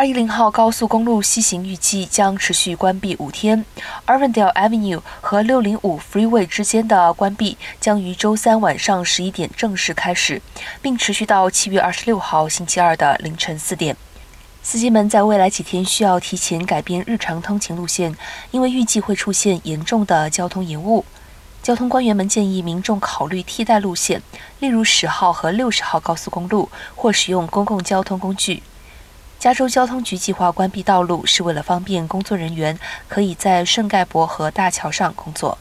二一零号高速公路西行预计将持续关闭五天，Arvindale Avenue 和六零五 Freeway 之间的关闭将于周三晚上十一点正式开始，并持续到七月二十六号星期二的凌晨四点。司机们在未来几天需要提前改变日常通勤路线，因为预计会出现严重的交通延误。交通官员们建议民众考虑替代路线，例如十号和六十号高速公路，或使用公共交通工具。加州交通局计划关闭道路，是为了方便工作人员可以在圣盖博河大桥上工作。